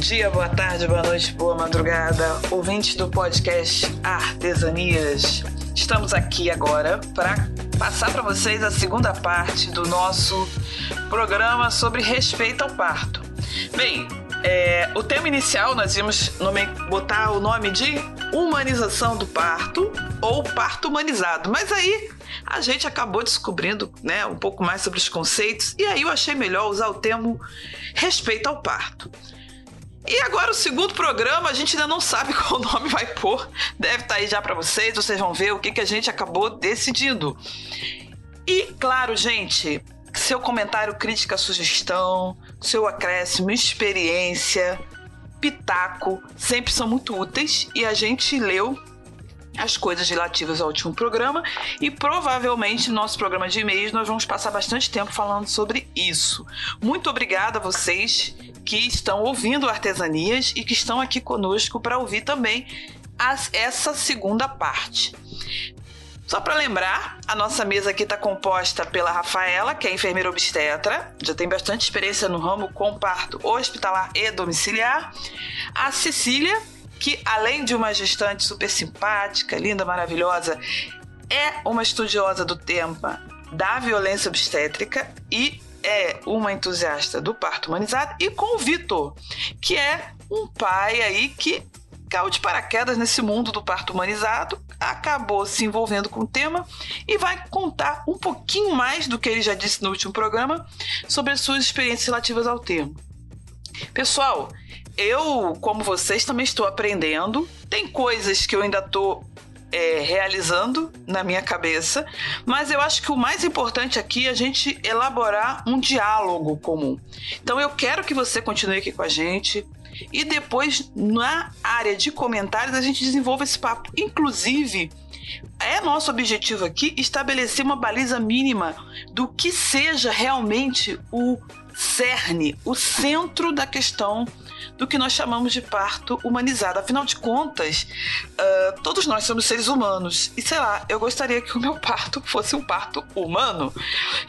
dia, boa tarde, boa noite, boa madrugada, ouvintes do podcast Artesanias. Estamos aqui agora para passar para vocês a segunda parte do nosso programa sobre respeito ao parto. Bem, é, o tema inicial nós íamos nome, botar o nome de humanização do parto ou parto humanizado, mas aí a gente acabou descobrindo né, um pouco mais sobre os conceitos e aí eu achei melhor usar o termo respeito ao parto. E agora o segundo programa, a gente ainda não sabe qual nome vai pôr. Deve estar tá aí já para vocês, vocês vão ver o que, que a gente acabou decidindo. E claro, gente, seu comentário, crítica, sugestão, seu acréscimo, experiência, pitaco, sempre são muito úteis e a gente leu as coisas relativas ao último programa e provavelmente no nosso programa de e-mails nós vamos passar bastante tempo falando sobre isso. Muito obrigada a vocês que estão ouvindo Artesanias e que estão aqui conosco para ouvir também as, essa segunda parte. Só para lembrar, a nossa mesa aqui está composta pela Rafaela, que é enfermeira obstetra, já tem bastante experiência no ramo com parto hospitalar e domiciliar. A Cecília, que além de uma gestante super simpática, linda, maravilhosa, é uma estudiosa do tema da violência obstétrica e é uma entusiasta do parto humanizado, e com o Vitor, que é um pai aí que caiu de paraquedas nesse mundo do parto humanizado, acabou se envolvendo com o tema e vai contar um pouquinho mais do que ele já disse no último programa sobre as suas experiências relativas ao termo. Pessoal, eu, como vocês, também estou aprendendo. Tem coisas que eu ainda estou é, realizando na minha cabeça, mas eu acho que o mais importante aqui é a gente elaborar um diálogo comum. Então eu quero que você continue aqui com a gente e depois na área de comentários a gente desenvolva esse papo. Inclusive, é nosso objetivo aqui estabelecer uma baliza mínima do que seja realmente o cerne, o centro da questão do que nós chamamos de parto humanizado. Afinal de contas, uh, todos nós somos seres humanos. E sei lá, eu gostaria que o meu parto fosse um parto humano.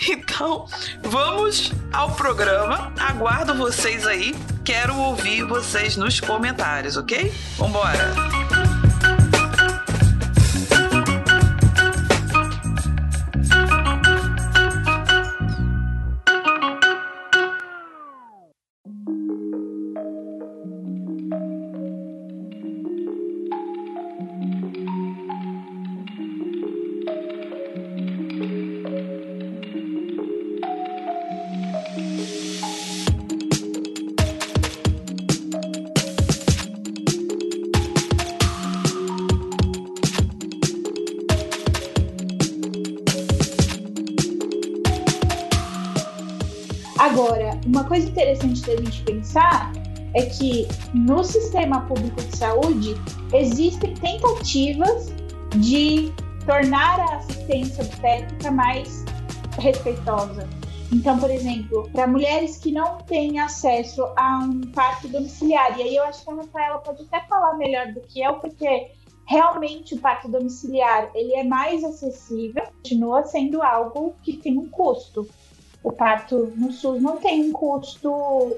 Então, vamos ao programa. Aguardo vocês aí. Quero ouvir vocês nos comentários, ok? Vambora! Interessante da gente pensar é que no sistema público de saúde existem tentativas de tornar a assistência obstétrica mais respeitosa. Então, por exemplo, para mulheres que não têm acesso a um parto domiciliar, e aí eu acho que a Rafaela pode até falar melhor do que eu, porque realmente o parto domiciliar ele é mais acessível, continua sendo algo que tem um custo o parto no SUS não tem um custo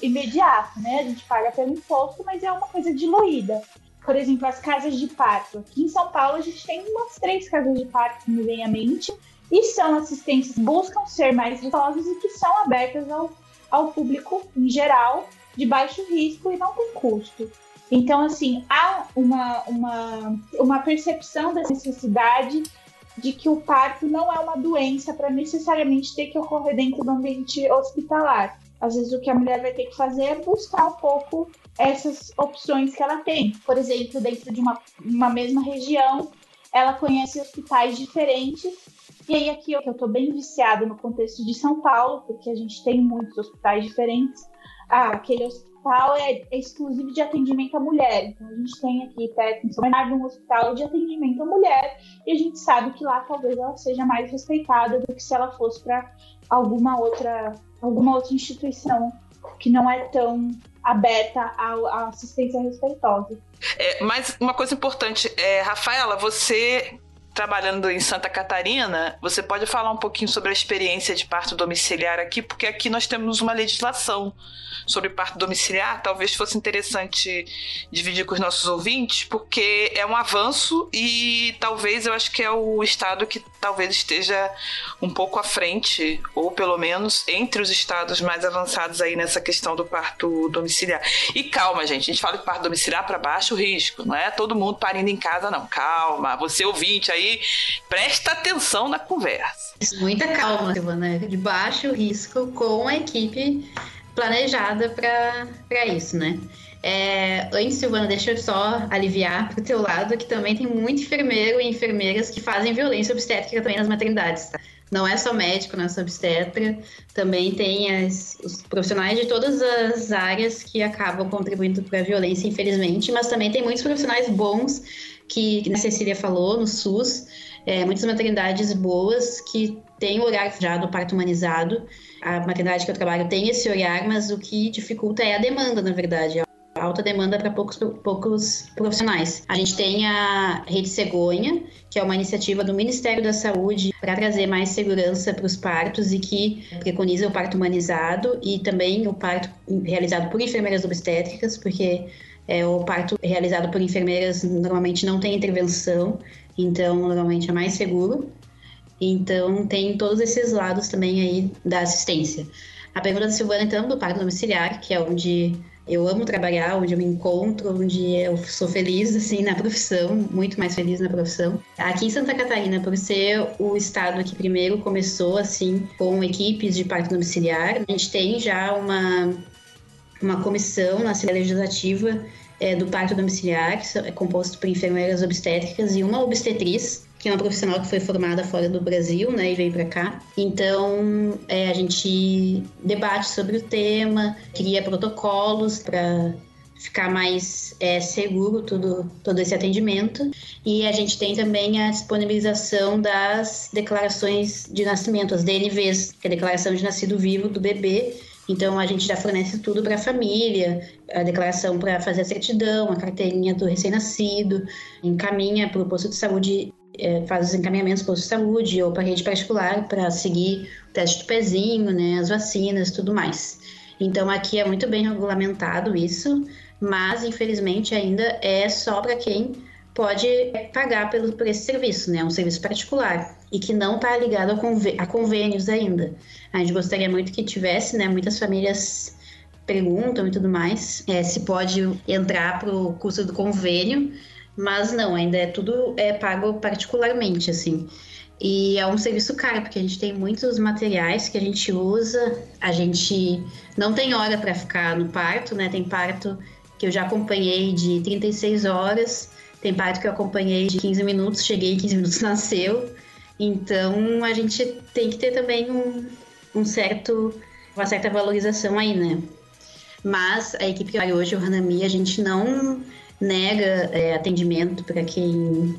imediato, né? A gente paga pelo imposto, mas é uma coisa diluída. Por exemplo, as casas de parto. Aqui em São Paulo a gente tem umas três casas de parto que me vem à mente e são assistências buscam ser mais ricosas e que são abertas ao, ao público em geral, de baixo risco e não tem custo. Então, assim, há uma, uma, uma percepção da necessidade de que o parto não é uma doença para necessariamente ter que ocorrer dentro do ambiente hospitalar. Às vezes o que a mulher vai ter que fazer é buscar um pouco essas opções que ela tem. Por exemplo, dentro de uma, uma mesma região, ela conhece hospitais diferentes. E aí aqui eu estou bem viciada no contexto de São Paulo, porque a gente tem muitos hospitais diferentes. Ah, aquele hospital hospital é, exclusivo de atendimento à mulher. Então a gente tem aqui perto em São Bernardo um hospital de atendimento à mulher e a gente sabe que lá talvez ela seja mais respeitada do que se ela fosse para alguma outra alguma outra instituição que não é tão aberta à, assistência respeitosa. É, mas uma coisa importante, é, Rafaela, você trabalhando em Santa Catarina, você pode falar um pouquinho sobre a experiência de parto domiciliar aqui, porque aqui nós temos uma legislação sobre parto domiciliar. Talvez fosse interessante dividir com os nossos ouvintes, porque é um avanço e talvez eu acho que é o estado que talvez esteja um pouco à frente, ou pelo menos entre os estados mais avançados aí nessa questão do parto domiciliar. E calma, gente, a gente fala de parto domiciliar para baixo risco, não é todo mundo parindo em casa, não. Calma, você ouvinte aí aí presta atenção na conversa. Muita calma, Silvana. De baixo risco com a equipe planejada para isso, né? É, antes, Silvana, deixa eu só aliviar pro teu lado que também tem muito enfermeiro e enfermeiras que fazem violência obstétrica também nas maternidades, tá? Não é só médico, não é só obstetra, também tem as, os profissionais de todas as áreas que acabam contribuindo para a violência, infelizmente, mas também tem muitos profissionais bons que a Cecília falou, no SUS, é, muitas maternidades boas que têm o olhar já do parto humanizado. A maternidade que eu trabalho tem esse olhar, mas o que dificulta é a demanda, na verdade. A alta demanda para poucos, poucos profissionais. A gente tem a Rede Cegonha, que é uma iniciativa do Ministério da Saúde para trazer mais segurança para os partos e que preconiza o parto humanizado e também o parto realizado por enfermeiras obstétricas, porque é, o parto realizado por enfermeiras normalmente não tem intervenção, então normalmente é mais seguro. Então tem todos esses lados também aí da assistência. A pergunta da Silvana, então, do parto domiciliar, que é onde eu amo trabalhar, onde eu me encontro, onde eu sou feliz, assim, na profissão, muito mais feliz na profissão. Aqui em Santa Catarina, por ser o estado que primeiro começou, assim, com equipes de parto domiciliar, a gente tem já uma uma comissão na Assembleia Legislativa é, do parto domiciliar, que é composto por enfermeiras obstétricas e uma obstetriz, que é uma profissional que foi formada fora do Brasil, né, e veio para cá. Então, é, a gente debate sobre o tema, cria protocolos para ficar mais é, seguro tudo, todo esse atendimento. E a gente tem também a disponibilização das declarações de nascimento, as DNVs, que é a declaração de nascido vivo do bebê, então a gente já fornece tudo para a família, a declaração para fazer a certidão, a carteirinha do recém-nascido, encaminha para o posto de saúde, é, faz os encaminhamentos para o posto de saúde ou para a rede particular para seguir o teste do pezinho, né, as vacinas, tudo mais. Então aqui é muito bem regulamentado isso, mas infelizmente ainda é só para quem pode pagar pelo, por esse serviço, né? Um serviço particular e que não está ligado a, a, convênios ainda. A gente gostaria muito que tivesse, né? Muitas famílias perguntam e tudo mais é, se pode entrar para o custo do convênio, mas não, ainda é tudo é pago particularmente, assim. E é um serviço caro, porque a gente tem muitos materiais que a gente usa, a gente não tem hora para ficar no parto, né? Tem parto que eu já acompanhei de 36 horas tem parto que eu acompanhei de 15 minutos, cheguei em 15 minutos, nasceu. Então a gente tem que ter também um, um certo, uma certa valorização aí, né? Mas a equipe que vai hoje, o Hanami, a gente não nega é, atendimento para quem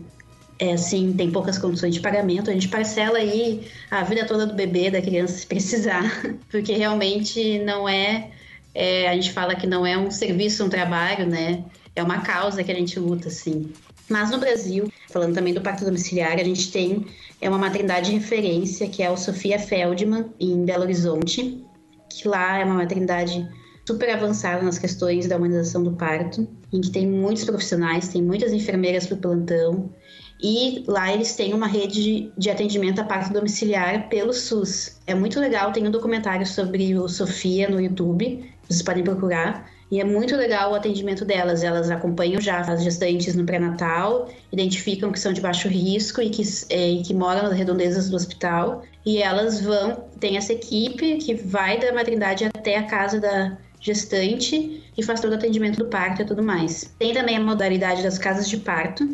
é assim, tem poucas condições de pagamento, a gente parcela aí a vida toda do bebê, da criança, se precisar, porque realmente não é, é, a gente fala que não é um serviço, um trabalho, né? É uma causa que a gente luta, assim. Mas no Brasil, falando também do parto domiciliar, a gente tem é uma maternidade de referência, que é o Sofia Feldman, em Belo Horizonte, que lá é uma maternidade super avançada nas questões da humanização do parto, em que tem muitos profissionais, tem muitas enfermeiras para o plantão, e lá eles têm uma rede de atendimento a parto domiciliar pelo SUS. É muito legal, tem um documentário sobre o Sofia no YouTube, vocês podem procurar. E é muito legal o atendimento delas. Elas acompanham já as gestantes no pré-natal, identificam que são de baixo risco e que, é, que moram nas redondezas do hospital. E elas vão, tem essa equipe que vai da maternidade até a casa da gestante e faz todo o atendimento do parto e tudo mais. Tem também a modalidade das casas de parto,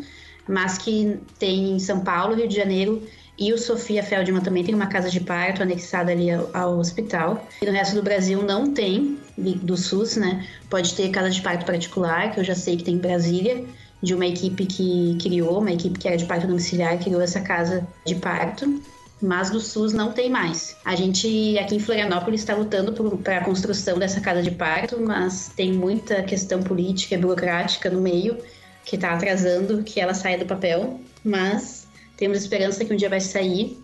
mas que tem em São Paulo, Rio de Janeiro e o Sofia Feldman também tem uma casa de parto anexada ali ao, ao, hospital. E no resto do Brasil não tem, do SUS, né? Pode ter casa de parto particular, que eu já sei que tem em Brasília, de uma equipe que criou, uma equipe que era de parto domiciliar, criou essa casa de parto. Mas do SUS não tem mais. A gente aqui em Florianópolis está lutando para a construção dessa casa de parto, mas tem muita questão política e burocrática no meio que está atrasando que ela saia do papel. Mas temos esperança que um dia vai sair,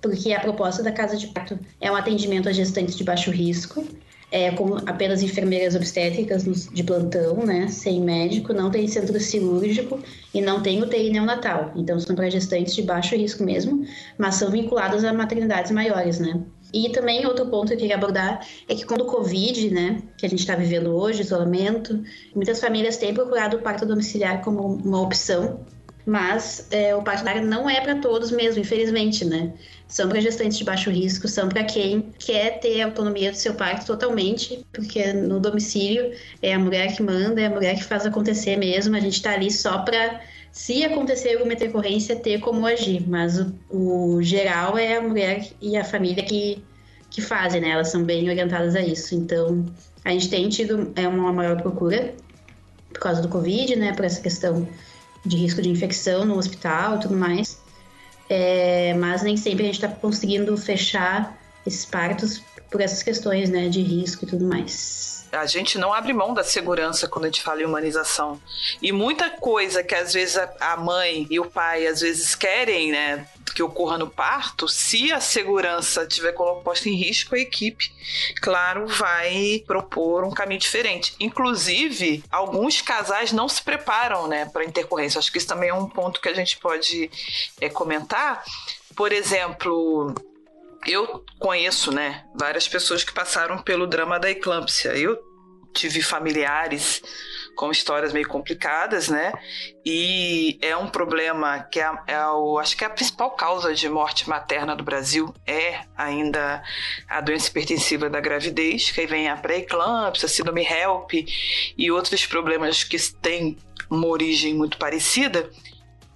porque a proposta da casa de parto é um atendimento a gestantes de baixo risco, é, com apenas enfermeiras obstétricas de plantão, né, sem médico, não tem centro cirúrgico e não tem UTI neonatal. Então, são para gestantes de baixo risco mesmo, mas são vinculadas a maternidades maiores, né. E também outro ponto que eu queria abordar é que quando o Covid, né, que a gente está vivendo hoje, isolamento, muitas famílias têm procurado o parto domiciliar como uma opção, mas é, o parto não é para todos mesmo, infelizmente, né? São para gestantes de baixo risco, são para quem quer ter autonomia do seu parto totalmente, porque no domicílio é a mulher que manda, é a mulher que faz acontecer mesmo, a gente está ali só para se acontecer alguma intercorrência, ter como agir, mas o, o, geral é a mulher e a família que, que fazem, né? Elas são bem orientadas a isso. Então, a gente tem tido é uma maior procura por causa do Covid, né? Por essa questão de risco de infecção no hospital e tudo mais. É, mas nem sempre a gente está conseguindo fechar esses partos por essas questões, né? De risco e tudo mais a gente não abre mão da segurança quando a gente fala em humanização. E muita coisa que às vezes a mãe e o pai às vezes querem, né, que ocorra no parto, se a segurança tiver posta em risco, a equipe, claro, vai propor um caminho diferente. Inclusive, alguns casais não se preparam, né, para intercorrência. Acho que isso também é um ponto que a gente pode é, comentar. Por exemplo, eu conheço, né, várias pessoas que passaram pelo drama da eclâmpsia. Eu tive familiares com histórias meio complicadas, né? E é um problema que é, é o, acho que é a principal causa de morte materna do Brasil é ainda a doença hipertensiva da gravidez, que aí vem a pré-eclâmpsia, síndrome HELP e outros problemas que têm uma origem muito parecida.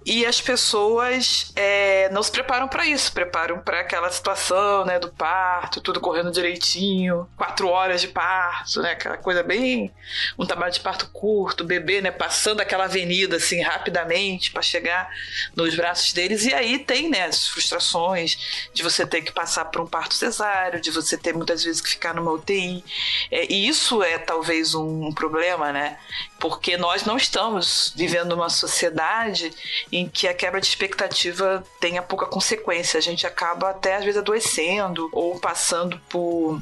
E as pessoas é, não se preparam para isso, preparam para aquela situação, né, do parto, tudo correndo direitinho, quatro horas de parto, né, aquela coisa bem, um trabalho de parto curto, bebê, né, passando aquela avenida assim rapidamente para chegar nos braços deles. E aí tem, né, as frustrações de você ter que passar por um parto cesáreo, de você ter muitas vezes que ficar numa UTI. É, e isso é talvez um, um problema, né, porque nós não estamos vivendo uma sociedade em que a quebra de expectativa tenha pouca consequência. A gente acaba até às vezes adoecendo ou passando por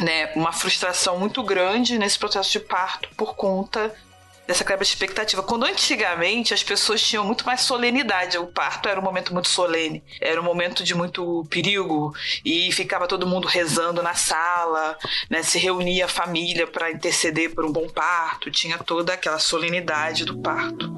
né, uma frustração muito grande nesse processo de parto por conta dessa quebra de expectativa. Quando antigamente as pessoas tinham muito mais solenidade, o parto era um momento muito solene, era um momento de muito perigo. E ficava todo mundo rezando na sala, né, se reunia a família para interceder por um bom parto, tinha toda aquela solenidade do parto.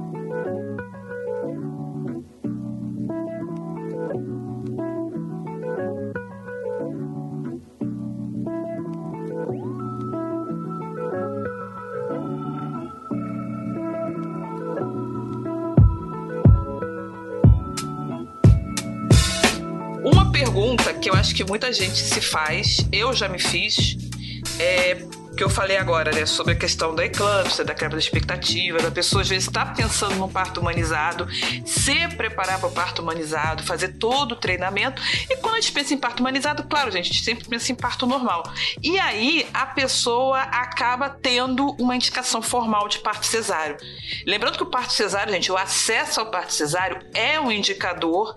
Pergunta que eu acho que muita gente se faz, eu já me fiz, é que eu falei agora, né, sobre a questão da eclâmpsia, da quebra da expectativa, da pessoa às vezes estar tá pensando num parto humanizado, se preparar para o parto humanizado, fazer todo o treinamento. E quando a gente pensa em parto humanizado, claro, gente, a gente sempre pensa em parto normal. E aí a pessoa acaba tendo uma indicação formal de parto cesáreo. Lembrando que o parto cesáreo, gente, o acesso ao parto cesáreo é um indicador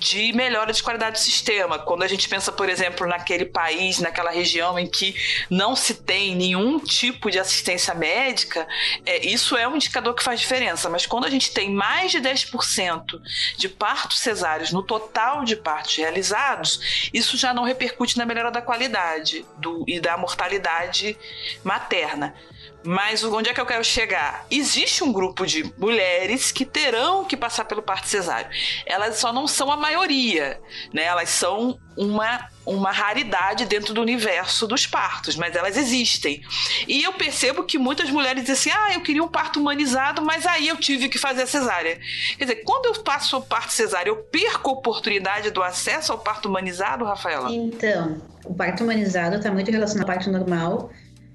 de melhora de qualidade do sistema. Quando a gente pensa, por exemplo, naquele país, naquela região em que não se tem nenhum tipo de assistência médica, é, isso é um indicador que faz diferença. Mas quando a gente tem mais de 10% de partos cesáreos no total de partos realizados, isso já não repercute na melhora da qualidade do, e da mortalidade materna. Mas onde é que eu quero chegar? Existe um grupo de mulheres que terão que passar pelo parto cesáreo. Elas só não são a maioria, né? Elas são uma, uma raridade dentro do universo dos partos, mas elas existem. E eu percebo que muitas mulheres dizem assim: ah, eu queria um parto humanizado, mas aí eu tive que fazer a cesárea. Quer dizer, quando eu passo o parto cesárea, eu perco a oportunidade do acesso ao parto humanizado, Rafaela? Então, o parto humanizado está muito relacionado ao parto normal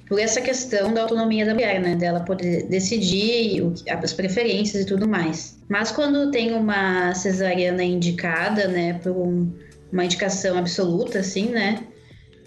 por essa questão da autonomia da mulher, né? Dela poder decidir o, as preferências e tudo mais. Mas quando tem uma cesariana indicada, né, por um, uma indicação absoluta, assim, né?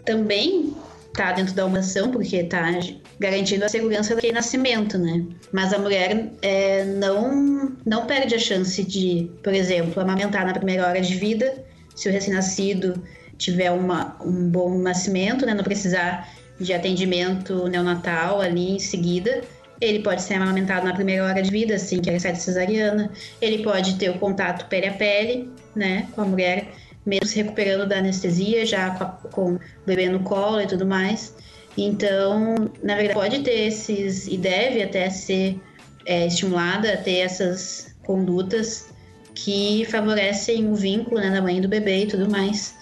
Também tá dentro da humanação, porque tá garantindo a segurança daquele nascimento, né? Mas a mulher é, não, não perde a chance de, por exemplo, amamentar na primeira hora de vida, se o recém-nascido tiver uma, um bom nascimento, né? Não precisar de atendimento neonatal ali em seguida. Ele pode ser amamentado na primeira hora de vida, assim que é recebe cesariana. Ele pode ter o contato pele a pele, né, com a mulher mesmo se recuperando da anestesia, já com, a, com o bebê no colo e tudo mais. Então, na verdade, pode ter esses, e deve até ser é, estimulada a ter essas condutas que favorecem o vínculo né, da mãe e do bebê e tudo mais.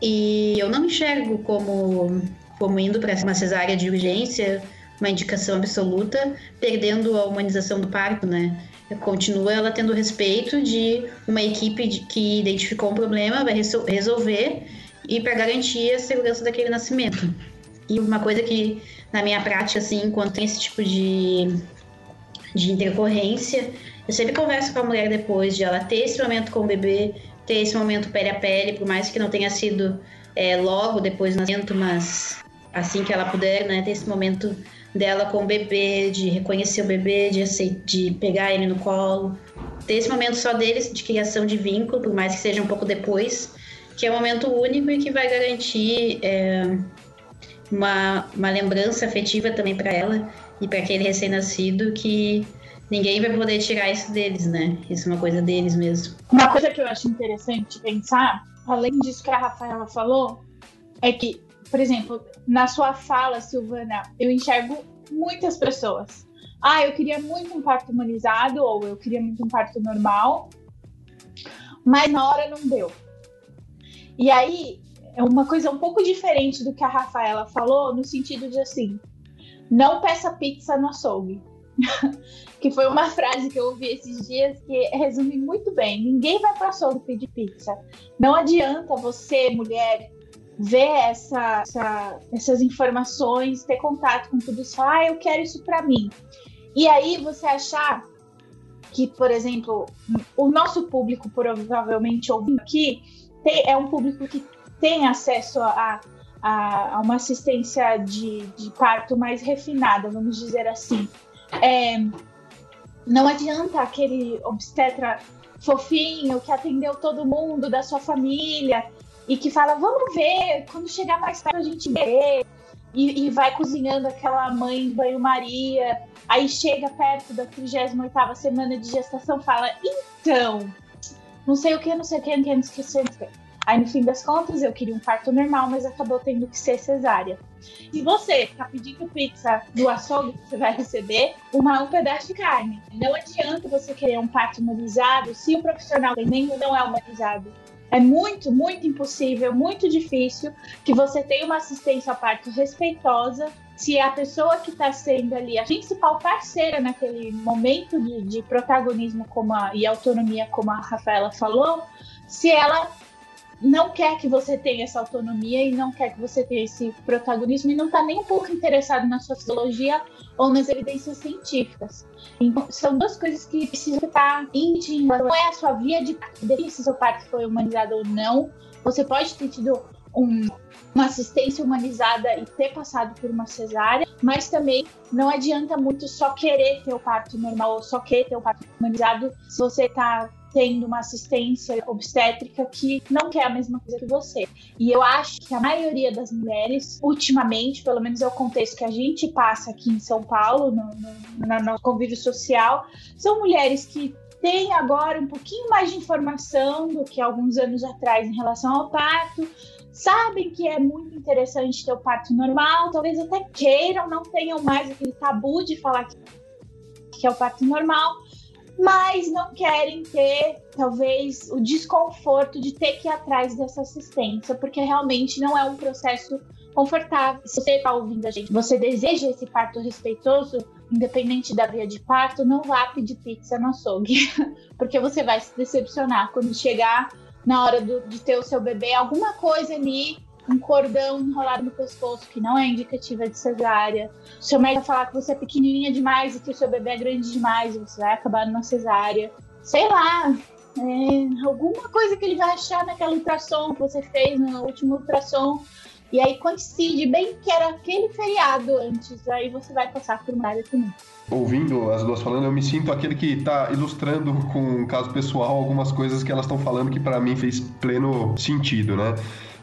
E eu não enxergo como, como indo para uma cesárea de urgência, uma indicação absoluta, perdendo a humanização do parto, né? continua ela tendo respeito de uma equipe de, que identificou um problema, vai resolver e para garantir a segurança daquele nascimento. E uma coisa que na minha prática, assim, quando tem esse tipo de, de intercorrência, eu sempre converso com a mulher depois de ela ter esse momento com o bebê, ter esse momento pele a pele, por mais que não tenha sido é, logo depois do nascimento, mas assim que ela puder, né, ter esse momento dela com o bebê, de reconhecer o bebê, de, de pegar ele no colo. Ter esse momento só deles de criação de vínculo, por mais que seja um pouco depois, que é um momento único e que vai garantir é, uma, uma lembrança afetiva também para ela e para aquele recém-nascido que ninguém vai poder tirar isso deles, né? Isso é uma coisa deles mesmo. Uma coisa que eu acho interessante pensar, além disso que a Rafaela falou, é que por exemplo, na sua fala, Silvana, eu enxergo muitas pessoas. Ah, eu queria muito um parto humanizado, ou eu queria muito um parto normal, mas na hora não deu. E aí, é uma coisa um pouco diferente do que a Rafaela falou, no sentido de assim, não peça pizza no açougue. que foi uma frase que eu ouvi esses dias que resume muito bem. Ninguém vai para açougue pedir pizza. Não adianta você, mulher, ver essa, essa, essas informações, ter contato com tudo isso, falar, ah, eu quero isso para mim. E aí você achar que, por exemplo, o nosso público, provavelmente ouvindo aqui, tem, é um público que tem acesso a, a, a uma assistência de, de, parto mais refinada, vamos dizer assim. É, não adianta aquele obstetra fofinho que atendeu todo mundo da sua família e que fala, vamos ver, quando chegar mais tarde a gente vê. E, e vai cozinhando aquela mãe banho-maria. Aí chega perto da 38 semana de gestação fala, então, não sei o que, não sei o que, não sei o que, Aí no fim das contas eu queria um parto normal, mas acabou tendo que ser cesárea. E você tá pedindo pizza do açougue, você vai receber uma, um pedaço de carne. Não adianta você querer um parto humanizado se o profissional nem não é humanizado. É muito, muito impossível, muito difícil que você tenha uma assistência ao parto respeitosa. Se a pessoa que está sendo ali a principal parceira naquele momento de, de protagonismo como a, e autonomia, como a Rafaela falou, se ela não quer que você tenha essa autonomia e não quer que você tenha esse protagonismo e não está nem um pouco interessado na sua fisiologia ou nas evidências científicas. Então, são duas coisas que precisam estar íntimas. Não é a sua via de definir se seu parto foi humanizado ou não. Você pode ter tido um, uma assistência humanizada e ter passado por uma cesárea, mas também não adianta muito só querer ter o parto normal ou só querer ter o parto humanizado se você está tendo uma assistência obstétrica que não quer a mesma coisa que você. E eu acho que a maioria das mulheres, ultimamente, pelo menos é o contexto que a gente passa aqui em São Paulo, no, no, no nosso convívio social, são mulheres que têm agora um pouquinho mais de informação do que alguns anos atrás em relação ao parto, sabem que é muito interessante ter o parto normal, talvez até queiram, não tenham mais aquele tabu de falar que é o parto normal, mas não querem ter, talvez, o desconforto de ter que ir atrás dessa assistência, porque realmente não é um processo confortável. Se você está ouvindo a gente, você deseja esse parto respeitoso, independente da via de parto, não vá pedir pizza no açougue, porque você vai se decepcionar quando chegar na hora do, de ter o seu bebê, alguma coisa ali um cordão enrolado no pescoço, que não é indicativa de cesárea. O seu médico vai falar que você é pequenininha demais e que o seu bebê é grande demais e você vai acabar numa cesárea. Sei lá, é, alguma coisa que ele vai achar naquela ultrassom que você fez no último ultrassom E aí coincide bem que era aquele feriado antes, aí você vai passar por Maria também. Ouvindo as duas falando, eu me sinto aquele que está ilustrando com um caso pessoal algumas coisas que elas estão falando que para mim fez pleno sentido, né?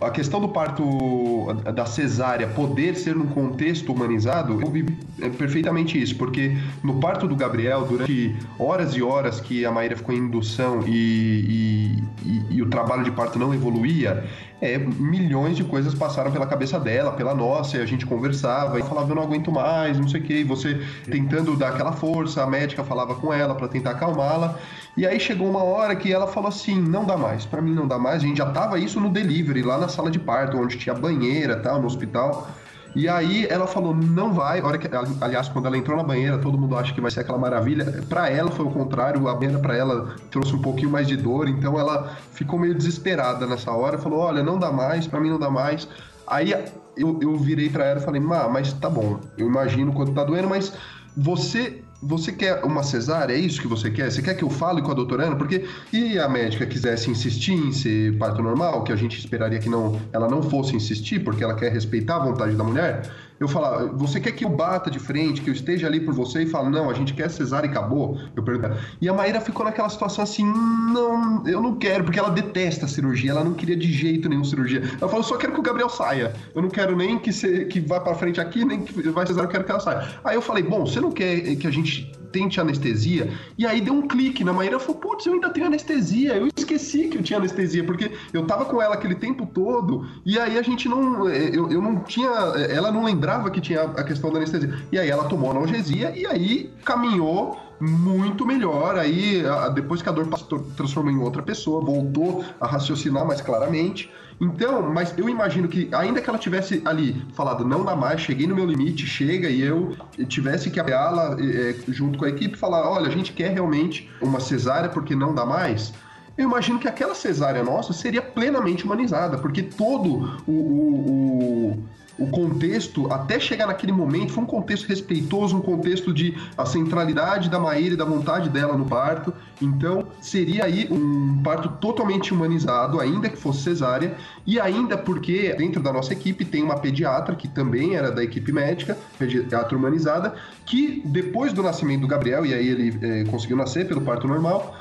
A questão do parto da cesárea poder ser num contexto humanizado, eu vi é, perfeitamente isso, porque no parto do Gabriel, durante horas e horas que a Maíra ficou em indução e, e, e, e o trabalho de parto não evoluía, é, milhões de coisas passaram pela cabeça dela, pela nossa, e a gente conversava e falava, eu não aguento mais, não sei o que, e você tentando dar aquela força, a médica falava com ela para tentar acalmá-la. E aí chegou uma hora que ela falou assim: não dá mais, para mim não dá mais. A gente já tava isso no delivery, lá na sala de parto, onde tinha banheira tal, no hospital. E aí ela falou, não vai. Hora que, aliás, quando ela entrou na banheira, todo mundo acha que vai ser aquela maravilha. Para ela foi o contrário, a banheira para ela trouxe um pouquinho mais de dor, então ela ficou meio desesperada nessa hora, falou: "Olha, não dá mais, para mim não dá mais". Aí eu, eu virei para ela e falei: "Má, mas tá bom. Eu imagino quanto tá doendo, mas você você quer uma cesárea? É isso que você quer? Você quer que eu fale com a doutora Ana? Porque e a médica quisesse insistir em ser parto normal, que a gente esperaria que não, ela não fosse insistir, porque ela quer respeitar a vontade da mulher, eu falar, você quer que eu bata de frente, que eu esteja ali por você e falo, não, a gente quer cesárea e acabou? Eu pergunto. E a Maíra ficou naquela situação assim, não, eu não quero, porque ela detesta a cirurgia, ela não queria de jeito nenhum cirurgia. Ela falou, só quero que o Gabriel saia. Eu não quero nem que, você, que vá para frente aqui, nem que vai cesárea, eu quero que ela saia. Aí eu falei, bom, você não quer que a gente tente anestesia? E aí deu um clique na Maíra, falou, putz, eu ainda tenho anestesia. Eu esqueci que eu tinha anestesia, porque eu tava com ela aquele tempo todo, e aí a gente não, eu, eu não tinha, ela não lembrava que tinha a questão da anestesia. E aí ela tomou analgesia e aí caminhou muito melhor. Aí, depois que a dor transformou em outra pessoa, voltou a raciocinar mais claramente. Então, mas eu imagino que, ainda que ela tivesse ali falado, não dá mais, cheguei no meu limite, chega, e eu tivesse que apoiá-la é, junto com a equipe falar: olha, a gente quer realmente uma cesárea porque não dá mais eu imagino que aquela cesárea nossa seria plenamente humanizada, porque todo o, o, o, o contexto, até chegar naquele momento, foi um contexto respeitoso, um contexto de a centralidade da Maíra e da vontade dela no parto. Então, seria aí um parto totalmente humanizado, ainda que fosse cesárea, e ainda porque dentro da nossa equipe tem uma pediatra, que também era da equipe médica, pediatra humanizada, que depois do nascimento do Gabriel, e aí ele é, conseguiu nascer pelo parto normal,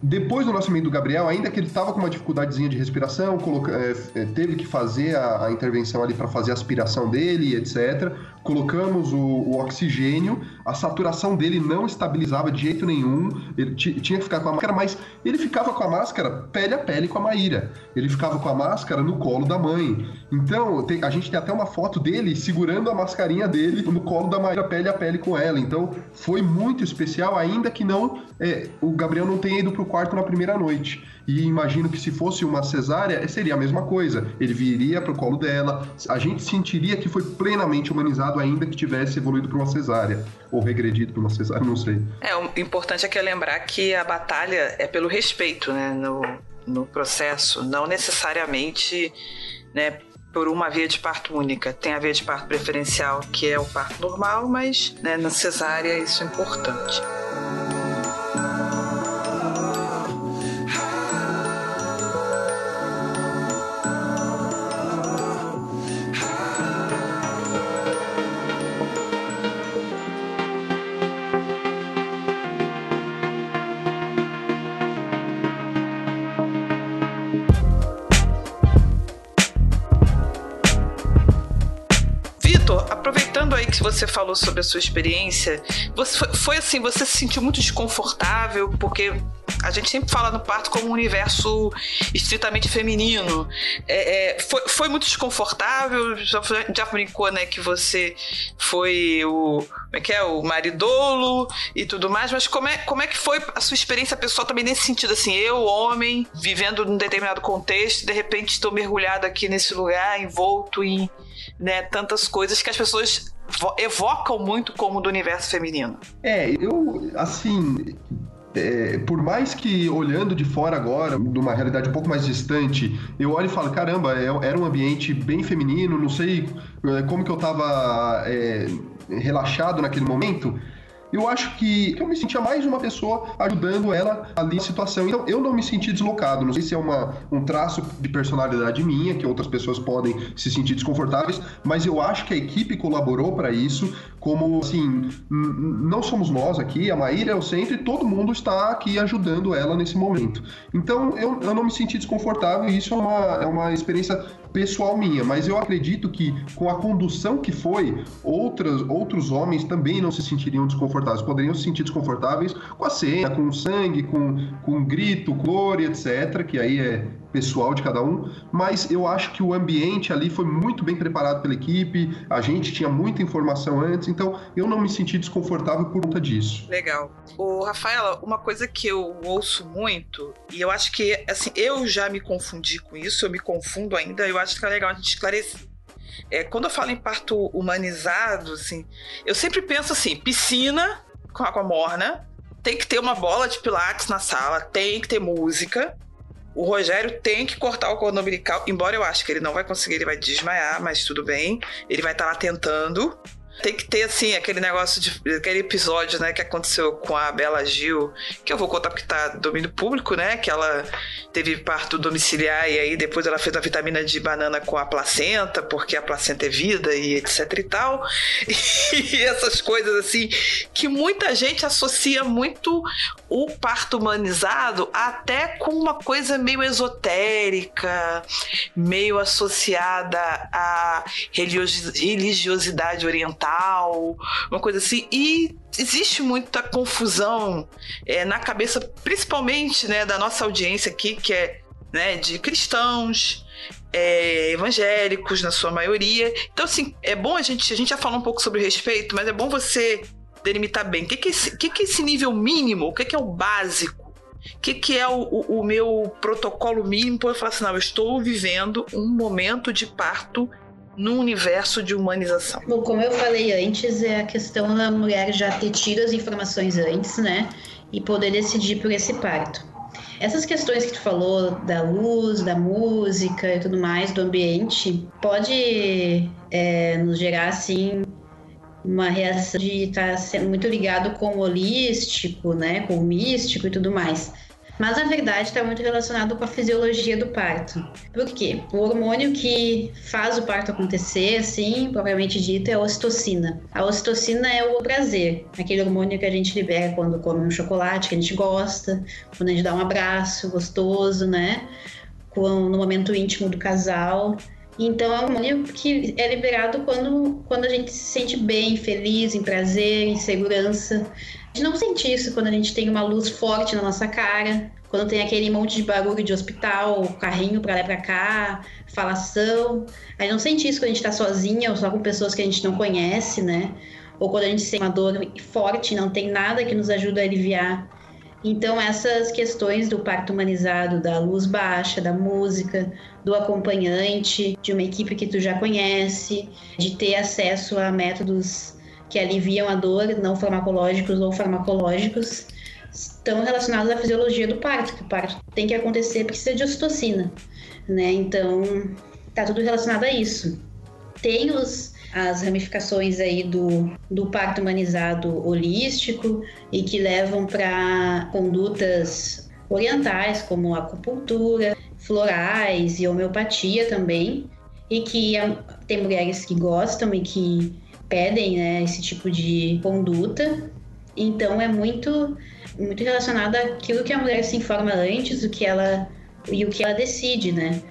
depois do nascimento do Gabriel, ainda que ele estava com uma dificuldadezinha de respiração, coloca, é, é, teve que fazer a, a intervenção ali para fazer a aspiração dele, etc. Colocamos o, o, oxigênio, a saturação dele não estabilizava de jeito nenhum, ele tinha que ficar com a máscara, mas ele ficava com a máscara pele a pele com a Maíra. Ele ficava com a máscara no colo da mãe. Então, tem, a gente tem até uma foto dele segurando a mascarinha dele no colo da Maíra pele a pele com ela. Então, foi muito especial, ainda que não é, o Gabriel não tenha ido para o quarto na primeira noite. E imagino que se fosse uma cesárea, seria a mesma coisa. Ele viria para o colo dela, a gente sentiria que foi plenamente humanizado, ainda que tivesse evoluído para uma cesárea, ou regredido para uma cesárea, não sei. É, o importante é que é lembrar que a batalha é pelo respeito, né, no, no processo, não necessariamente, né, por uma via de parto única. Tem a via de parto preferencial, que é o parto normal, mas né, na cesárea isso é importante. Que você falou sobre a sua experiência, você foi, foi assim, você se sentiu muito desconfortável porque a gente sempre fala no parto como um universo estritamente feminino. É, é, foi, foi, muito desconfortável. Já, já, brincou, né, que você foi o, como é que é, o maridolo e tudo mais. Mas como é, como é que foi a sua experiência pessoal também nesse sentido, assim, eu, homem, vivendo num determinado contexto, de repente estou mergulhado aqui nesse lugar, envolto em né, tantas coisas que as pessoas evocam muito como do universo feminino. É, eu, assim, é, por mais que olhando de fora agora, numa realidade um pouco mais distante, eu olho e falo, caramba, é, era um ambiente bem feminino, não sei é, como que eu tava é, relaxado naquele momento. Eu acho que eu me sentia mais uma pessoa ajudando ela ali na situação. Então, eu não me senti deslocado. Não sei se é uma, um traço de personalidade minha, que outras pessoas podem se sentir desconfortáveis, mas eu acho que a equipe colaborou para isso. Como assim, não somos nós aqui, a Maíra é o centro e todo mundo está aqui ajudando ela nesse momento. Então, eu, eu não me senti desconfortável e isso é uma, é uma experiência pessoal minha, mas eu acredito que com a condução que foi, outras, outros homens também não se sentiriam desconfortáveis, poderiam se sentir desconfortáveis com a cena, com o sangue, com, com grito, cor, etc., que aí é pessoal de cada um, mas eu acho que o ambiente ali foi muito bem preparado pela equipe, a gente tinha muita informação antes, então eu não me senti desconfortável por conta disso. Legal. O Rafaela, uma coisa que eu ouço muito, e eu acho que, assim, eu já me confundi com isso, eu me confundo ainda, eu acho que é legal a gente esclarecer. É, quando eu falo em parto humanizado, assim, eu sempre penso assim, piscina com água morna, tem que ter uma bola de pilates na sala, tem que ter música, o Rogério tem que cortar o cordão umbilical, embora eu acho que ele não vai conseguir, ele vai desmaiar, mas tudo bem. Ele vai estar tá lá tentando. Tem que ter, assim, aquele negócio de. aquele episódio, né, que aconteceu com a Bela Gil, que eu vou contar porque tá domínio público, né? Que ela teve parto domiciliar e aí depois ela fez a vitamina de banana com a placenta, porque a placenta é vida e etc e tal. E essas coisas, assim, que muita gente associa muito o parto humanizado até com uma coisa meio esotérica, meio associada à religiosidade oriental uma coisa assim. E existe muita confusão é, na cabeça, principalmente né, da nossa audiência aqui, que é né, de cristãos, é, evangélicos na sua maioria. Então, assim, é bom a gente. A gente já falou um pouco sobre respeito, mas é bom você delimitar bem. O que, que, é, esse, que, que é esse nível mínimo? O que, que é o básico? O que, que é o, o, o meu protocolo mínimo para eu falar assim, não, eu estou vivendo um momento de parto no universo de humanização? Bom, como eu falei antes, é a questão da mulher já ter tido as informações antes, né? E poder decidir por esse parto. Essas questões que tu falou da luz, da música e tudo mais, do ambiente, pode é, nos gerar, assim, uma reação de estar tá sendo muito ligado com o holístico, né? Com o místico e tudo mais. Mas na verdade está muito relacionado com a fisiologia do parto. Por quê? O hormônio que faz o parto acontecer, assim, propriamente dito, é a ocitocina. A ocitocina é o prazer, aquele hormônio que a gente libera quando come um chocolate que a gente gosta, quando a gente dá um abraço gostoso, né? No momento íntimo do casal. Então é um hormônio que é liberado quando, quando a gente se sente bem, feliz, em prazer, em segurança gente não sente isso quando a gente tem uma luz forte na nossa cara, quando tem aquele monte de barulho de hospital, carrinho para lá e pra cá, falação. A gente não sente isso quando a gente tá sozinha ou só com pessoas que a gente não conhece, né? Ou quando a gente sente uma dor forte, não tem nada que nos ajude a aliviar. Então, essas questões do parto humanizado, da luz baixa, da música, do acompanhante, de uma equipe que tu já conhece, de ter acesso a métodos que aliviam a dor, não farmacológicos ou farmacológicos, estão relacionados à fisiologia do parto, que o parto tem que acontecer, precisa de ocitocina, né? Então, tá tudo relacionado a isso. Tem os, as ramificações aí do, do parto humanizado holístico e que levam para condutas orientais, como acupuntura, florais e homeopatia também, e que tem mulheres que gostam e que pedem né, esse tipo de conduta. Então é muito muito relacionado àquilo que a mulher se informa antes, o que ela e o que ela decide, né?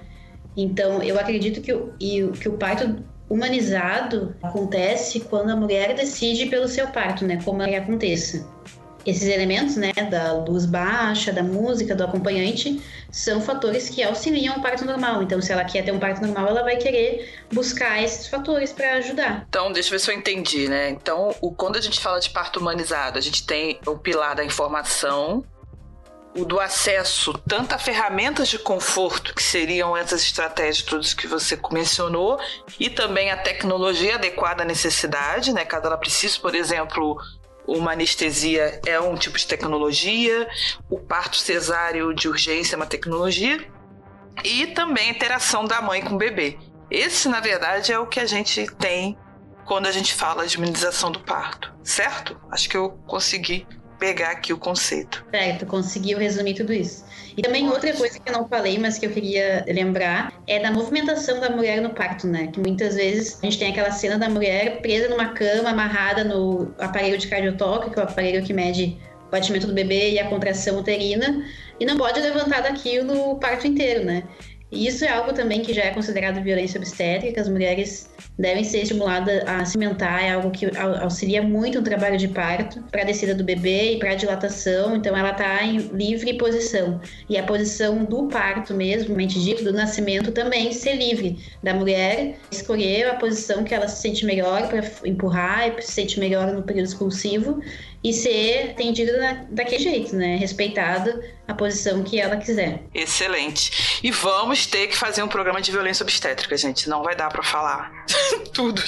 Então eu acredito que o, que o parto humanizado acontece quando a mulher decide pelo seu parto, né? Como ele aconteça esses elementos, né, da luz baixa, da música, do acompanhante, são fatores que auxiliam o parto normal. Então, se ela quer ter um parto normal, ela vai querer buscar esses fatores para ajudar. Então, deixa eu ver se eu entendi, né? Então, o, quando a gente fala de parto humanizado, a gente tem o pilar da informação, o do acesso tanto a ferramentas de conforto, que seriam essas estratégias todas que você mencionou, e também a tecnologia adequada à necessidade, né? Caso ela precise, por exemplo, uma anestesia é um tipo de tecnologia, o parto cesáreo de urgência é uma tecnologia, e também a interação da mãe com o bebê. Esse, na verdade, é o que a gente tem quando a gente fala de minimização do parto, certo? Acho que eu consegui pegar aqui o conceito. Certo, conseguiu resumir tudo isso. E também outra coisa que eu não falei, mas que eu queria lembrar, é da movimentação da mulher no parto, né? Que muitas vezes a gente tem aquela cena da mulher presa numa cama, amarrada no aparelho de cardiotoque, que é o aparelho que mede o batimento do bebê e a contração uterina, e não pode levantar daquilo o parto inteiro, né? Isso é algo também que já é considerado violência obstétrica. As mulheres devem ser estimuladas a cimentar, é algo que auxilia muito no trabalho de parto, para a descida do bebê e para a dilatação. Então, ela está em livre posição. E a posição do parto mesmo, mente dito, do nascimento também ser livre da mulher escolher a posição que ela se sente melhor para empurrar e se sente melhor no período expulsivo e ser atendida daquele jeito, né? Respeitado a posição que ela quiser. Excelente. E vamos ter que fazer um programa de violência obstétrica, gente. Não vai dar para falar tudo.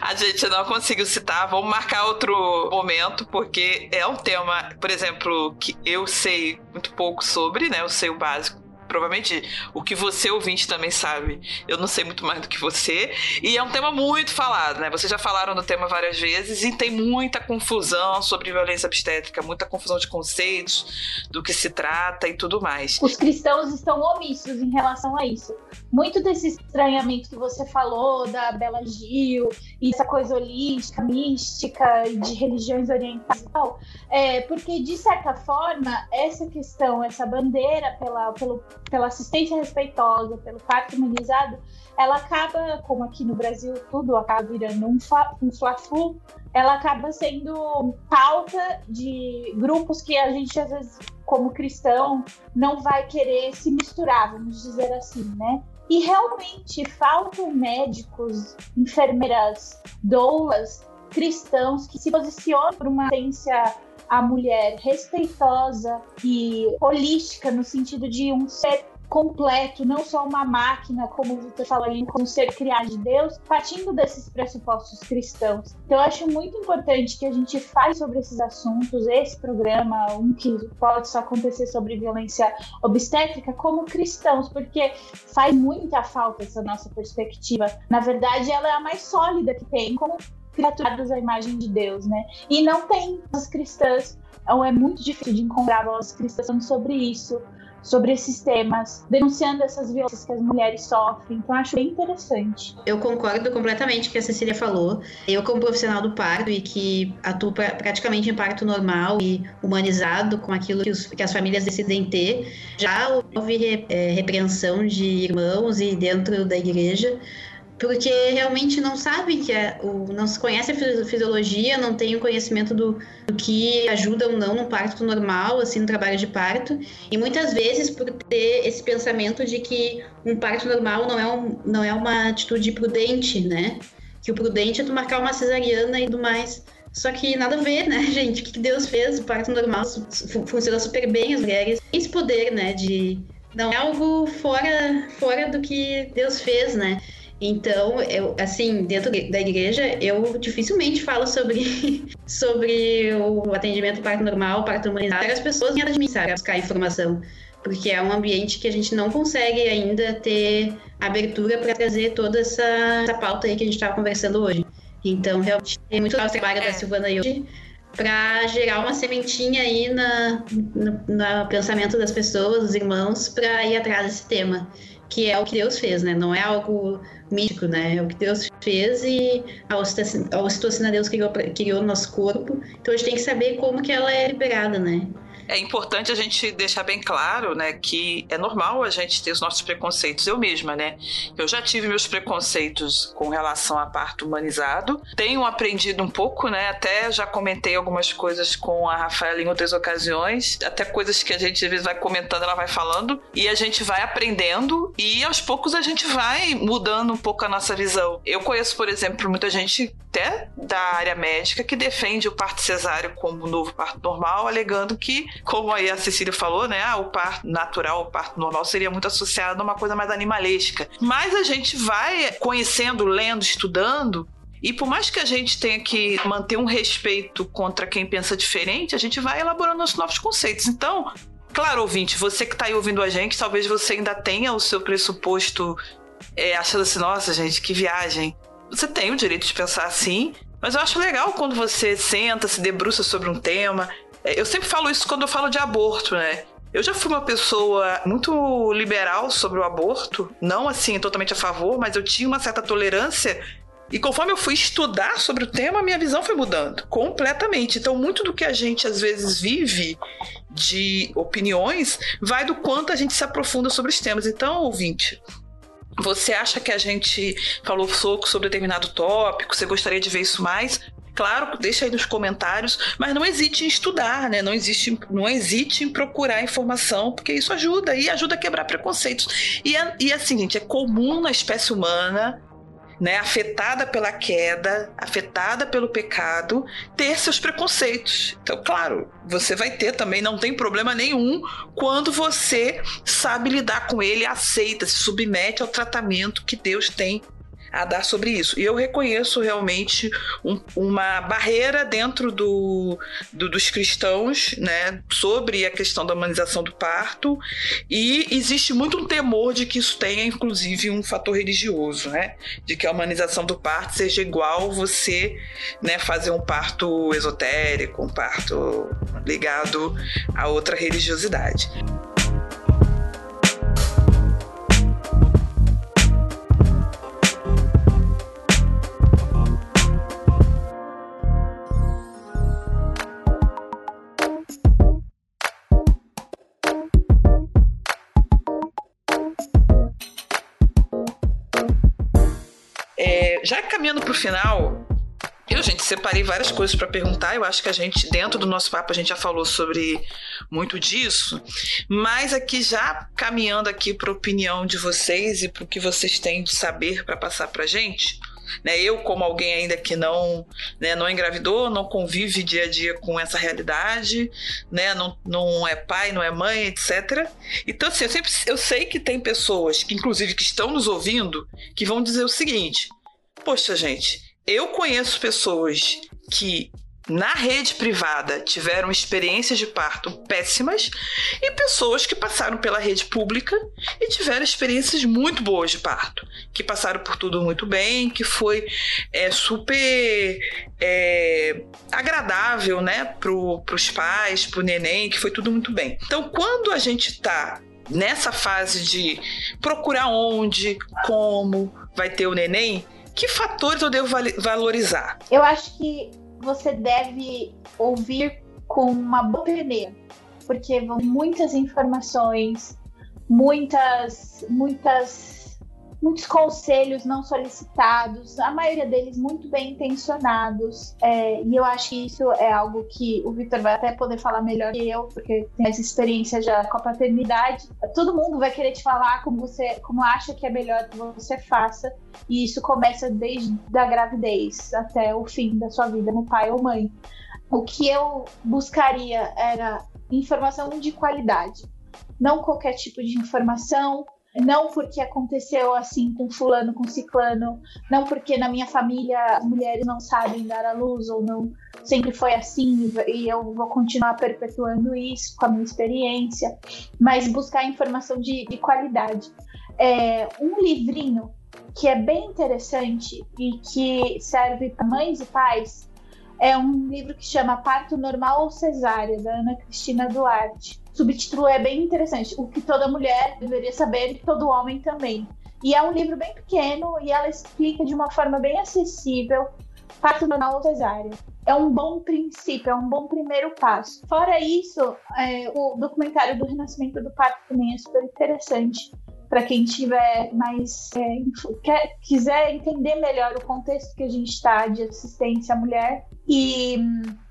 A gente não conseguiu citar. Vamos marcar outro momento, porque é um tema, por exemplo, que eu sei muito pouco sobre, né? Eu sei o básico provavelmente o que você ouvinte também sabe. Eu não sei muito mais do que você. E é um tema muito falado, né? Vocês já falaram do tema várias vezes e tem muita confusão sobre violência obstétrica, muita confusão de conceitos, do que se trata e tudo mais. Os cristãos estão omissos em relação a isso. Muito desse estranhamento que você falou da Bela Gil e essa coisa holística, mística e de religiões orientais, é porque de certa forma essa questão, essa bandeira pela, pelo pela assistência respeitosa, pelo parto humanizado, ela acaba, como aqui no Brasil tudo acaba virando um, um fla-flu, ela acaba sendo pauta de grupos que a gente às vezes, como cristão, não vai querer se misturar, vamos dizer assim, né? E realmente faltam médicos, enfermeiras, doulas, cristãos que se posicionam por uma assistência a mulher respeitosa e holística no sentido de um ser completo, não só uma máquina, como você fala ali, como um ser criado de Deus, partindo desses pressupostos cristãos. Então, eu acho muito importante que a gente fale sobre esses assuntos, esse programa, um que pode só acontecer sobre violência obstétrica, como cristãos, porque faz muita falta essa nossa perspectiva. Na verdade, ela é a mais sólida que tem, como criaturadas à imagem de Deus, né? E não tem as cristãs, então é muito difícil de encontrar vozes cristãs sobre isso, sobre esses temas, denunciando essas violências que as mulheres sofrem. Então, acho bem interessante. Eu concordo completamente com o que a Cecília falou. Eu, como profissional do parto e que atuo pra, praticamente em parto normal e humanizado com aquilo que, os, que as famílias decidem ter, já houve é, repreensão de irmãos e dentro da igreja porque realmente não sabem que é, o, não se conhece a fisiologia, não tem o conhecimento do, do, que ajuda ou não no parto normal, assim, no trabalho de parto, e muitas vezes por ter esse pensamento de que um parto normal não é, um, não é uma atitude prudente, né? Que o prudente é tu marcar uma cesariana e tudo mais. Só que nada a ver, né, gente? O que Deus fez? O parto normal funciona super bem, as mulheres esse poder, né, de... Não é algo fora, fora do que Deus fez, né? Então, eu, assim, dentro da igreja, eu dificilmente falo sobre, sobre o atendimento parto normal, parto humanizado. As pessoas vêm de mim, sabe, buscar informação. Porque é um ambiente que a gente não consegue ainda ter abertura para trazer toda essa, essa pauta aí que a gente estava conversando hoje. Então, realmente, é muito legal o trabalho da é. Silvana e hoje para gerar uma sementinha aí na, no, no pensamento das pessoas, dos irmãos, para ir atrás desse tema que é o que Deus fez, né? Não é algo mítico, né? É o que Deus fez e a ocitocina Deus criou, criou no nosso corpo. Então a gente tem que saber como que ela é liberada, né? É importante a gente deixar bem claro, né, que é normal a gente ter os nossos preconceitos. Eu mesma, né? Eu já tive meus preconceitos com relação a parto humanizado. Tenho aprendido um pouco, né? Até já comentei algumas coisas com a Rafaela em outras ocasiões, até coisas que a gente às vezes vai comentando, ela vai falando e a gente vai aprendendo e aos poucos a gente vai mudando um pouco a nossa visão. Eu conheço, por exemplo, muita gente até da área médica que defende o parto cesáreo como novo parto normal, alegando que como aí a Cecília falou, né? Ah, o parto natural, o parto normal seria muito associado a uma coisa mais animalesca. Mas a gente vai conhecendo, lendo, estudando e por mais que a gente tenha que manter um respeito contra quem pensa diferente, a gente vai elaborando os novos conceitos. Então, claro, ouvinte, você que está aí ouvindo a gente, talvez você ainda tenha o seu pressuposto é, achando assim, nossa, gente, que viagem. Você tem o direito de pensar assim, Mas eu acho legal quando você senta, se debruça sobre um tema. É, eu sempre falo isso quando eu falo de aborto, né? Eu já fui uma pessoa muito liberal sobre o aborto, não assim totalmente a favor, mas eu tinha uma certa tolerância. E conforme eu fui estudar sobre o tema, minha visão foi mudando completamente. Então, muito do que a gente às vezes vive de opiniões vai do quanto a gente se aprofunda sobre os temas. Então, ouvinte, você acha que a gente falou pouco sobre determinado tópico? Você gostaria de ver isso mais? Claro, deixa aí nos comentários, mas não hesite em estudar, né? Não, existe, não hesite em procurar informação, porque isso ajuda e ajuda a quebrar preconceitos. E, é, e assim, gente, é comum na espécie humana né, afetada pela queda, afetada pelo pecado, ter seus preconceitos. Então, claro, você vai ter também, não tem problema nenhum quando você sabe lidar com ele, aceita, se submete ao tratamento que Deus tem a dar sobre isso. E eu reconheço realmente um, uma barreira dentro do, do, dos cristãos né, sobre a questão da humanização do parto, e existe muito um temor de que isso tenha, inclusive, um fator religioso, né? De que a humanização do parto seja igual você né, fazer um parto esotérico, um parto ligado a outra religiosidade. Caminhando para o final, eu, gente, separei várias coisas para perguntar. Eu acho que a gente, dentro do nosso papo, a gente já falou sobre muito disso. Mas aqui, já caminhando aqui para a opinião de vocês e para o que vocês têm de saber para passar para gente. Né, eu, como alguém ainda que não, né, não engravidou, não convive dia a dia com essa realidade, né, não, não é pai, não é mãe, etc. Então, assim, eu, sempre, eu sei que tem pessoas, que inclusive que estão nos ouvindo, que vão dizer o seguinte: Poxa, gente, eu conheço pessoas que na rede privada tiveram experiências de parto péssimas e pessoas que passaram pela rede pública e tiveram experiências muito boas de parto, que passaram por tudo muito bem, que foi é, super é, agradável, né, para os pais, para o neném, que foi tudo muito bem. Então, quando a gente está nessa fase de procurar onde, como vai ter o neném, que fatores eu devo valorizar? Eu acho que você deve ouvir com uma boa peneira, porque vão muitas informações, muitas, muitas muitos conselhos não solicitados, a maioria deles muito bem intencionados. É, e eu acho que isso é algo que o Victor vai até poder falar melhor que eu, porque tem essa experiência já com a paternidade. Todo mundo vai querer te falar como você, como acha que é melhor que você faça. E isso começa desde a gravidez até o fim da sua vida no pai ou mãe. O que eu buscaria era informação de qualidade, não qualquer tipo de informação não porque aconteceu assim com fulano, com ciclano, não porque na minha família as mulheres não sabem dar à luz ou não. Sempre foi assim e eu vou continuar perpetuando isso com a minha experiência, mas buscar informação de, de qualidade. É, um livrinho que é bem interessante e que serve para mães e pais é um livro que chama Parto Normal ou Cesárea, da Ana Cristina Duarte subtítulo é bem interessante. O que toda mulher deveria saber e todo homem também. E é um livro bem pequeno e ela explica de uma forma bem acessível parto normal ou cesárea. É um bom princípio, é um bom primeiro passo. Fora isso, é, o documentário do Renascimento do Parto também é super interessante para quem tiver mais é, quer, quiser entender melhor o contexto que a gente está de assistência à mulher. E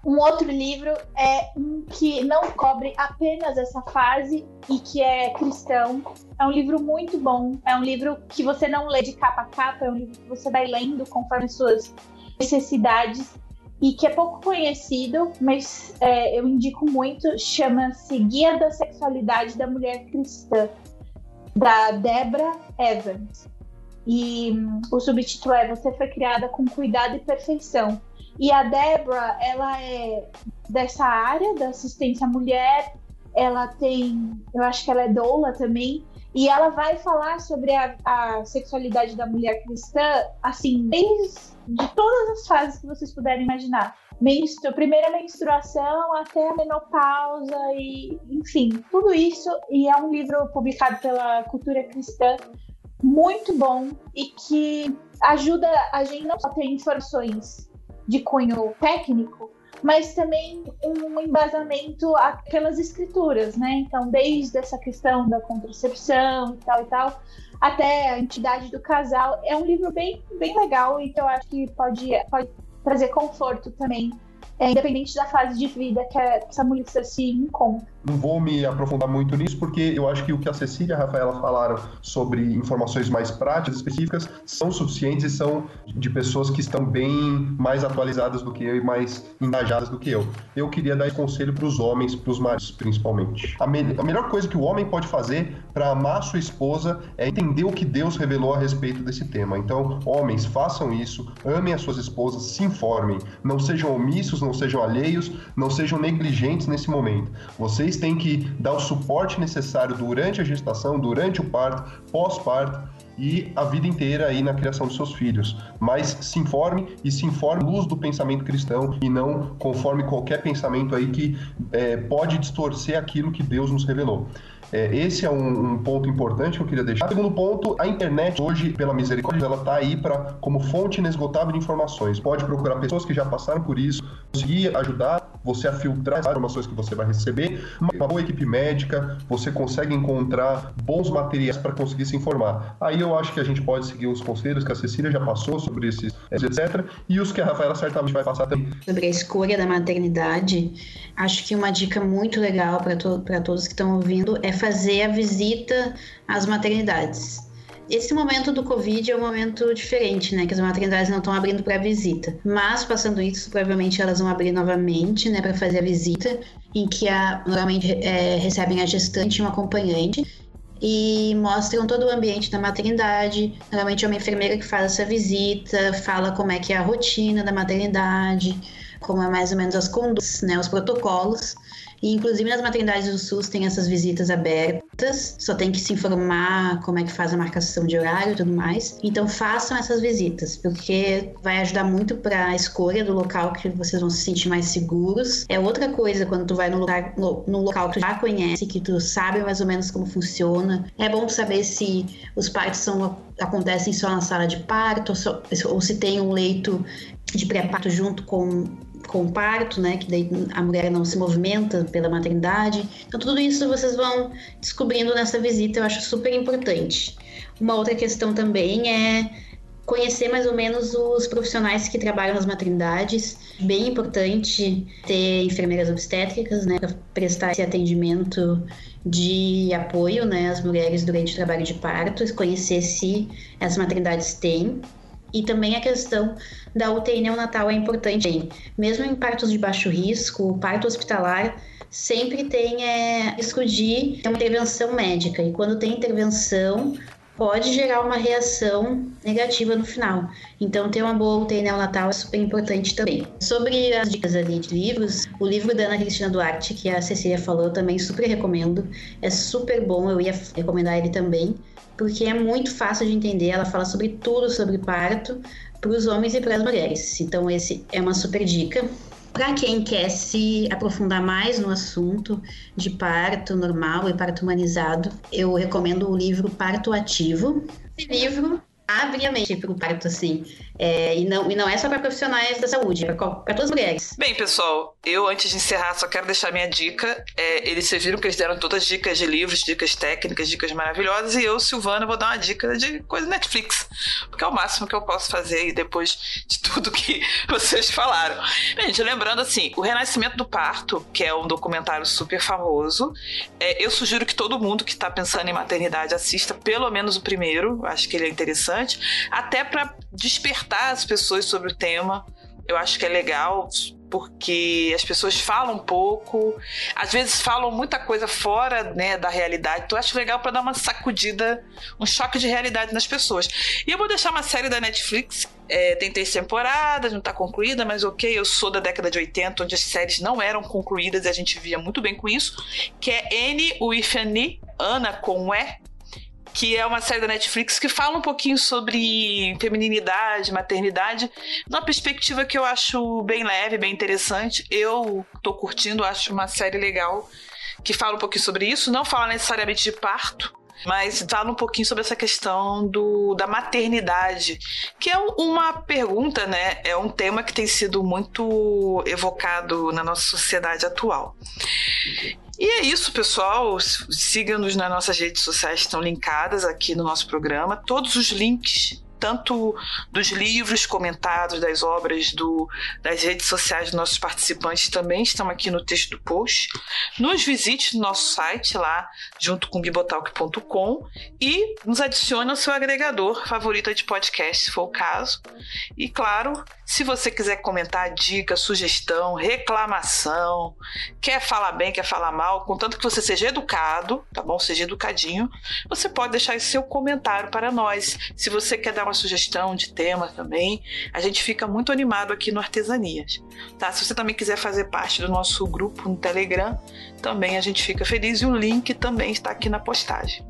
um outro livro é um que não cobre apenas essa fase e que é cristão. É um livro muito bom. É um livro que você não lê de capa a capa, é um livro que você vai lendo conforme suas necessidades e que é pouco conhecido, mas é, eu indico muito. Chama-se Guia da Sexualidade da Mulher Cristã da Debra Evans. E hum, o subtítulo é Você foi criada com cuidado e perfeição. E a Debra, ela é dessa área da assistência à mulher, ela tem, eu acho que ela é doula também, E ela vai falar sobre a, a sexualidade da mulher cristã, assim, desde de todas as fases que vocês puderem imaginar. Menstru, primeira menstruação até a menopausa e, enfim, tudo isso. E é um livro publicado pela Cultura Cristã muito bom e que ajuda a gente não só ter informações de cunho técnico, mas também um embasamento pelas escrituras, né? Então, desde essa questão da contracepção e tal e tal, até a entidade do casal, é um livro bem, bem legal e que eu acho que pode, pode trazer conforto também é, independente da fase de vida que essa mulher se encontra. Não vou me aprofundar muito nisso, porque eu acho que o que a Cecília e a Rafaela falaram sobre informações mais práticas, específicas, são suficientes e são de pessoas que estão bem mais atualizadas do que eu e mais engajadas do que eu. Eu queria dar esse conselho para os homens, para os maridos, principalmente. A, me a melhor coisa que o homem pode fazer para amar sua esposa é entender o que Deus revelou a respeito desse tema. Então, homens, façam isso, amem as suas esposas, se informem, não sejam omissos, não sejam alheios, não sejam negligentes nesse momento. Vocês têm que dar o suporte necessário durante a gestação, durante o parto, pós-parto e a vida inteira aí na criação dos seus filhos. Mas se informe e se informe luz do pensamento cristão e não conforme qualquer pensamento aí que é, pode distorcer aquilo que Deus nos revelou. É, esse é um, um, ponto importante que eu queria deixar. Segundo ponto, a internet hoje, pela misericórdia, ela está aí para como fonte inesgotável de informações. Pode procurar pessoas que já passaram por isso, conseguir ajudar você a filtrar as informações que você vai receber. Uma boa equipe médica, você consegue encontrar bons materiais para conseguir se informar. Aí eu acho que a gente pode seguir os conselhos que a Cecília já passou sobre esses, etc. E os que a Rafaela certamente vai passar também. Sobre a escolha da maternidade, acho que uma dica muito legal para to todos que estão ouvindo é fazer a visita às maternidades. Esse momento do Covid é um momento diferente, né? Que as maternidades não estão abrindo para visita. Mas, passando isso, provavelmente elas vão abrir novamente, né? Para fazer a visita, em que a, normalmente é, recebem a gestante e um acompanhante. E mostram todo o ambiente da maternidade. Normalmente é uma enfermeira que faz essa visita, fala como é que é a rotina da maternidade, como é mais ou menos as condutas, né? Os protocolos. E, inclusive, nas maternidades do SUS tem essas visitas abertas, só tem que se informar como é que faz a marcação de horário e tudo mais. Então, façam essas visitas, porque vai ajudar muito para a escolha do local que vocês vão se sentir mais seguros. É outra coisa quando tu vai no, lugar, no, no local que tu já conhece, que tu sabe mais ou menos como funciona. É bom saber se os partos são, acontecem só na sala de parto, ou, só, ou se tem um leito de pré-parto junto com com o parto, né, que daí a mulher não se movimenta pela maternidade. Então tudo isso vocês vão descobrindo nessa visita, eu acho super importante. Uma outra questão também é conhecer mais ou menos os profissionais que trabalham nas maternidades. Bem importante ter enfermeiras obstétricas, né, para prestar esse atendimento de apoio, né, às mulheres durante o trabalho de parto, conhecer se as maternidades têm e também a questão da UTI neonatal é importante. Mesmo em partos de baixo risco, parto hospitalar sempre tem é, risco de uma intervenção médica. E quando tem intervenção, pode gerar uma reação negativa no final. Então, ter uma boa UTI neonatal é super importante também. Sobre as dicas ali de livros, o livro da Ana Cristina Duarte, que a Cecília falou, eu também super recomendo. É super bom, eu ia recomendar ele também porque é muito fácil de entender. Ela fala sobre tudo sobre parto para os homens e para as mulheres. Então, esse é uma super dica. Para quem quer se aprofundar mais no assunto de parto normal e parto humanizado, eu recomendo o livro Parto Ativo. Esse livro abre a mente para o parto, assim. É, e, não, e não é só para profissionais da saúde, é para todas as mulheres. Bem, pessoal, eu antes de encerrar só quero deixar minha dica. É, eles viram que eles deram todas as dicas de livros, dicas técnicas, dicas maravilhosas, e eu, Silvana, vou dar uma dica de coisa Netflix, porque é o máximo que eu posso fazer depois de tudo que vocês falaram. Bem, gente, lembrando assim, O Renascimento do Parto, que é um documentário super famoso, é, eu sugiro que todo mundo que está pensando em maternidade assista pelo menos o primeiro, acho que ele é interessante, até para despertar as pessoas sobre o tema. Eu acho que é legal porque as pessoas falam pouco, às vezes falam muita coisa fora né, da realidade. Então, eu acho legal para dar uma sacudida, um choque de realidade nas pessoas. E eu vou deixar uma série da Netflix. É, tem três temporadas, não está concluída, mas ok, eu sou da década de 80, onde as séries não eram concluídas e a gente via muito bem com isso, que é N with Ana com E, que é uma série da Netflix que fala um pouquinho sobre feminilidade, maternidade, numa perspectiva que eu acho bem leve, bem interessante. Eu tô curtindo, acho uma série legal que fala um pouquinho sobre isso. Não fala necessariamente de parto, mas fala um pouquinho sobre essa questão do, da maternidade, que é uma pergunta, né? É um tema que tem sido muito evocado na nossa sociedade atual. E é isso, pessoal. Siga-nos nas nossas redes sociais, estão linkadas aqui no nosso programa. Todos os links tanto dos livros comentados, das obras, do, das redes sociais dos nossos participantes também estão aqui no texto do post. Nos visite no nosso site lá, junto com bibotalk.com e nos adicione ao seu agregador favorito de podcast, se for o caso. E claro, se você quiser comentar dica, sugestão, reclamação, quer falar bem, quer falar mal, contanto que você seja educado, tá bom? Seja educadinho, você pode deixar seu comentário para nós. Se você quer dar uma uma sugestão de tema também. A gente fica muito animado aqui no Artesanias. Tá? Se você também quiser fazer parte do nosso grupo no Telegram, também a gente fica feliz e o link também está aqui na postagem.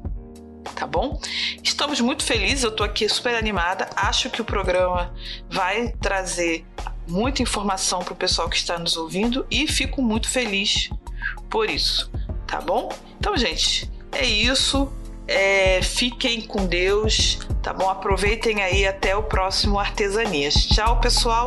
Tá bom? Estamos muito felizes, eu estou aqui super animada. Acho que o programa vai trazer muita informação para o pessoal que está nos ouvindo e fico muito feliz por isso, tá bom? Então, gente, é isso. É, fiquem com Deus, tá bom? Aproveitem aí até o próximo Artesanias. Tchau, pessoal!